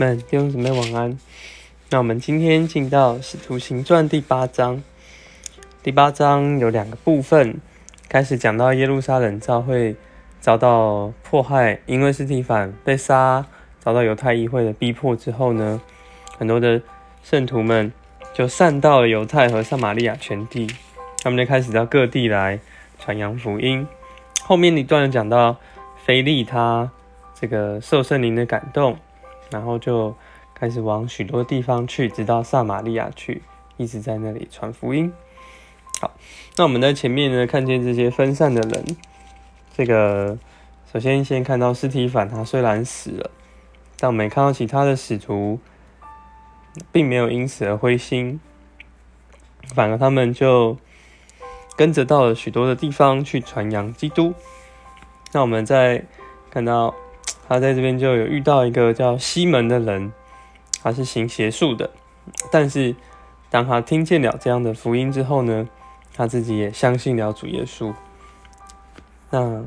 们弟兄姊妹晚安。那我们今天进到《使徒行传》第八章。第八章有两个部分，开始讲到耶路撒冷教会遭到迫害，因为是提反被杀，遭到犹太议会的逼迫之后呢，很多的圣徒们就散到了犹太和撒玛利亚全地，他们就开始到各地来传扬福音。后面一段讲到腓利他这个受圣灵的感动。然后就开始往许多地方去，直到撒玛利亚去，一直在那里传福音。好，那我们在前面呢，看见这些分散的人。这个首先先看到斯提凡，他虽然死了，但我们看到其他的使徒，并没有因此而灰心，反而他们就跟着到了许多的地方去传扬基督。那我们再看到。他在这边就有遇到一个叫西门的人，他是行邪术的，但是当他听见了这样的福音之后呢，他自己也相信了主耶稣。那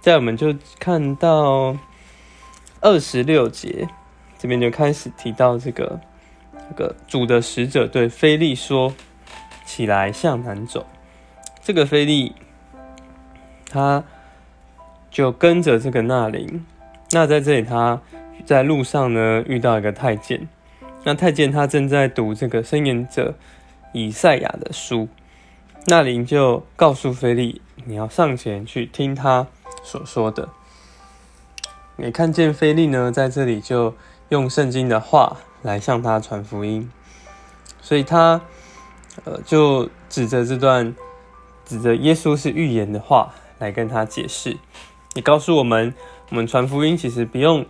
在我们就看到二十六节这边就开始提到这个这个主的使者对菲利说：“起来向南走。”这个菲利他。就跟着这个纳林，那在这里他在路上呢遇到一个太监，那太监他正在读这个申言者以赛亚的书，纳林就告诉菲利，你要上前去听他所说的。你看见菲利呢在这里就用圣经的话来向他传福音，所以他呃就指着这段指着耶稣是预言的话来跟他解释。你告诉我们，我们传福音其实不用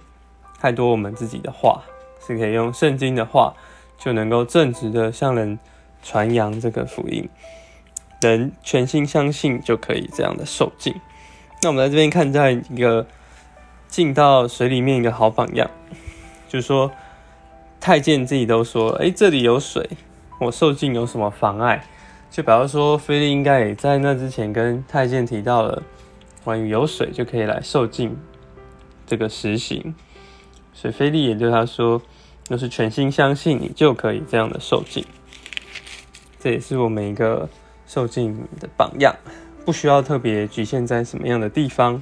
太多我们自己的话，是可以用圣经的话就能够正直的向人传扬这个福音，人全心相信就可以这样的受尽。那我们在这边看，在一个进到水里面一个好榜样，就是说太监自己都说，哎，这里有水，我受尽有什么妨碍？就比方说，菲利应该也在那之前跟太监提到了。关于有水就可以来受尽这个实行，所以菲利也对他说：“若是全心相信你，就可以这样的受尽。”这也是我们一个受尽的榜样，不需要特别局限在什么样的地方，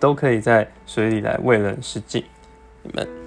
都可以在水里来为人施尽。你们。